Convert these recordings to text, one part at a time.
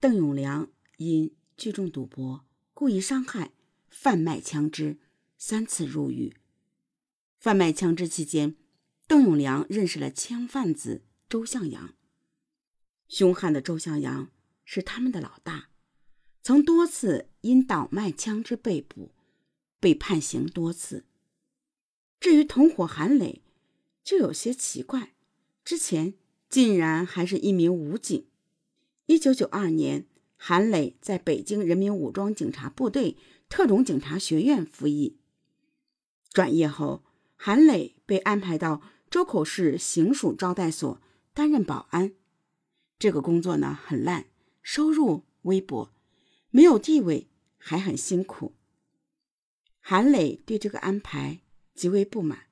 邓永良因聚众赌博、故意伤害、贩卖枪支三次入狱。贩卖枪支期间，邓永良认识了枪贩子周向阳。凶悍的周向阳是他们的老大，曾多次因倒卖枪支被捕，被判刑多次。至于同伙韩磊，就有些奇怪，之前竟然还是一名武警。一九九二年，韩磊在北京人民武装警察部队特种警察学院服役，转业后，韩磊被安排到周口市行署招待所担任保安。这个工作呢很烂，收入微薄，没有地位，还很辛苦。韩磊对这个安排极为不满，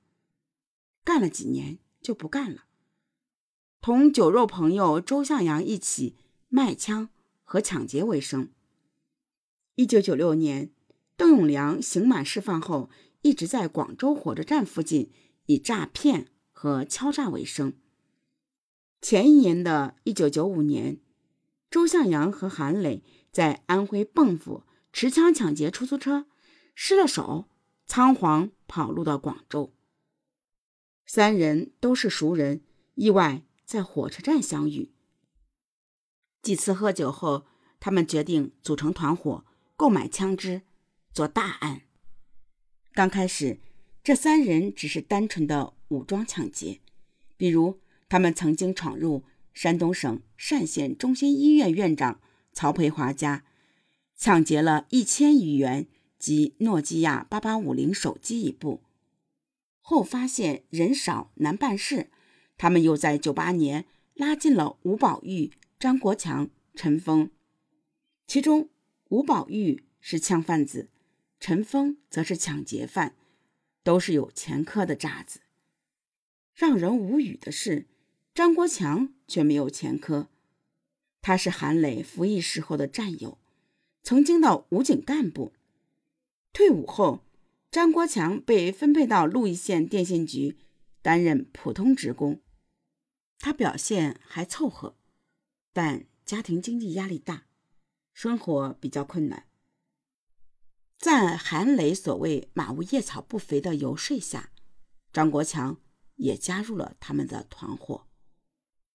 干了几年就不干了，同酒肉朋友周向阳一起卖枪和抢劫为生。一九九六年，邓永良刑满释放后，一直在广州火车站附近以诈骗和敲诈为生。前一年的一九九五年，周向阳和韩磊在安徽蚌埠持枪抢劫出租车，失了手，仓皇跑路到广州。三人都是熟人，意外在火车站相遇。几次喝酒后，他们决定组成团伙，购买枪支，做大案。刚开始，这三人只是单纯的武装抢劫，比如。他们曾经闯入山东省单县中心医院院长曹培华家，抢劫了一千余元及诺基亚八八五零手机一部。后发现人少难办事，他们又在九八年拉进了吴宝玉、张国强、陈峰。其中，吴宝玉是枪贩子，陈峰则是抢劫犯，都是有前科的渣子。让人无语的是。张国强却没有前科，他是韩磊服役时候的战友，曾经的武警干部。退伍后，张国强被分配到鹿邑县电信局担任普通职工。他表现还凑合，但家庭经济压力大，生活比较困难。在韩磊所谓“马无夜草不肥”的游说下，张国强也加入了他们的团伙。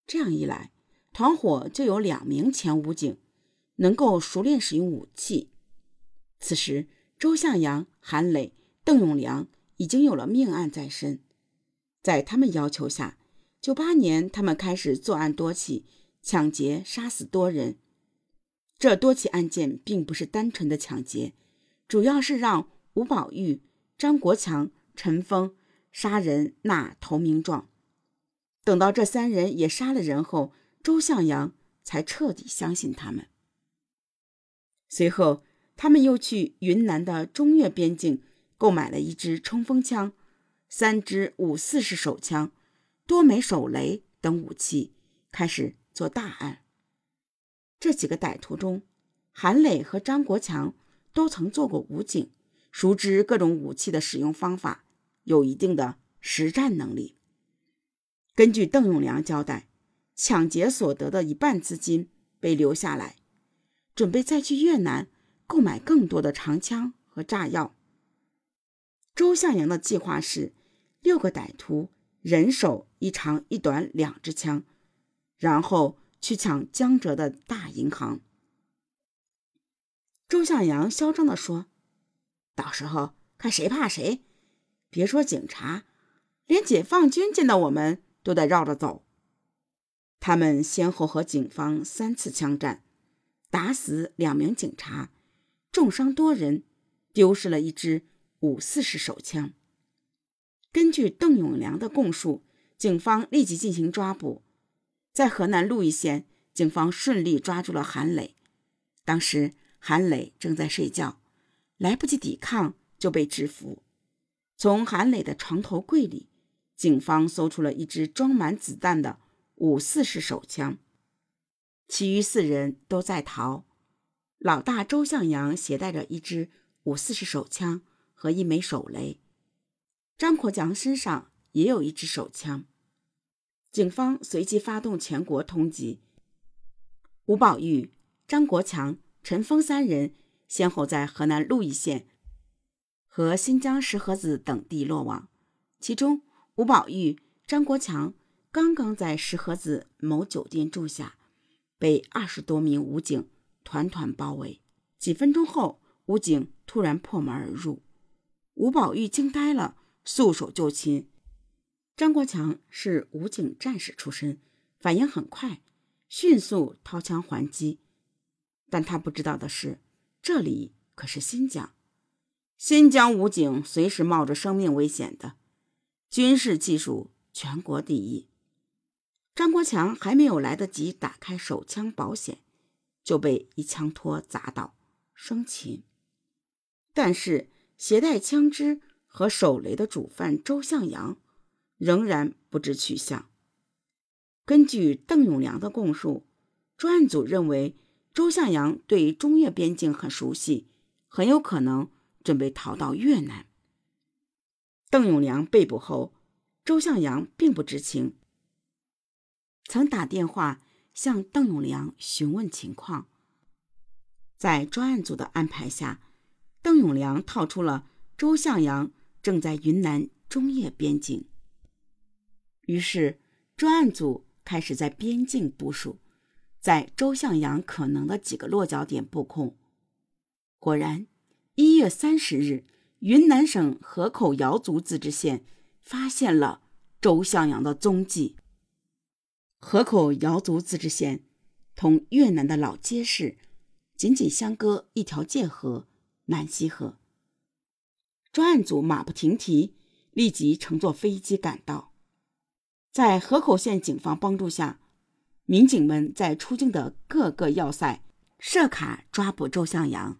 这样一来，团伙就有两名前武警，能够熟练使用武器。此时，周向阳、韩磊、邓永良已经有了命案在身。在他们要求下，九八年他们开始作案多起，抢劫杀死多人。这多起案件并不是单纯的抢劫，主要是让吴宝玉、张国强、陈峰杀人纳投名状。等到这三人也杀了人后，周向阳才彻底相信他们。随后，他们又去云南的中越边境购买了一支冲锋枪、三支五四式手枪、多枚手雷等武器，开始做大案。这几个歹徒中，韩磊和张国强都曾做过武警，熟知各种武器的使用方法，有一定的实战能力。根据邓永良交代，抢劫所得的一半资金被留下来，准备再去越南购买更多的长枪和炸药。周向阳的计划是，六个歹徒人手一长一短两支枪，然后去抢江浙的大银行。周向阳嚣张地说：“到时候看谁怕谁，别说警察，连解放军见到我们。”都得绕着走。他们先后和警方三次枪战，打死两名警察，重伤多人，丢失了一支五四式手枪。根据邓永良的供述，警方立即进行抓捕。在河南鹿邑县，警方顺利抓住了韩磊。当时韩磊正在睡觉，来不及抵抗就被制服。从韩磊的床头柜里。警方搜出了一支装满子弹的五四式手枪，其余四人都在逃。老大周向阳携带着一支五四式手枪和一枚手雷，张国强身上也有一支手枪。警方随即发动全国通缉，吴宝玉张国强、陈峰三人先后在河南鹿邑县和新疆石河子等地落网。其中，吴宝玉、张国强刚刚在石河子某酒店住下，被二十多名武警团团包围。几分钟后，武警突然破门而入，吴宝玉惊呆了，束手就擒。张国强是武警战士出身，反应很快，迅速掏枪还击。但他不知道的是，这里可是新疆，新疆武警随时冒着生命危险的。军事技术全国第一，张国强还没有来得及打开手枪保险，就被一枪托砸倒，生擒。但是携带枪支和手雷的主犯周向阳仍然不知去向。根据邓永良的供述，专案组认为周向阳对中越边境很熟悉，很有可能准备逃到越南。邓永良被捕后，周向阳并不知情，曾打电话向邓永良询问情况。在专案组的安排下，邓永良套出了周向阳正在云南中越边境。于是，专案组开始在边境部署，在周向阳可能的几个落脚点布控。果然，一月三十日。云南省河口瑶族自治县发现了周向阳的踪迹。河口瑶族自治县同越南的老街市仅仅相隔一条界河——南溪河。专案组马不停蹄，立即乘坐飞机赶到。在河口县警方帮助下，民警们在出境的各个要塞设卡抓捕周向阳。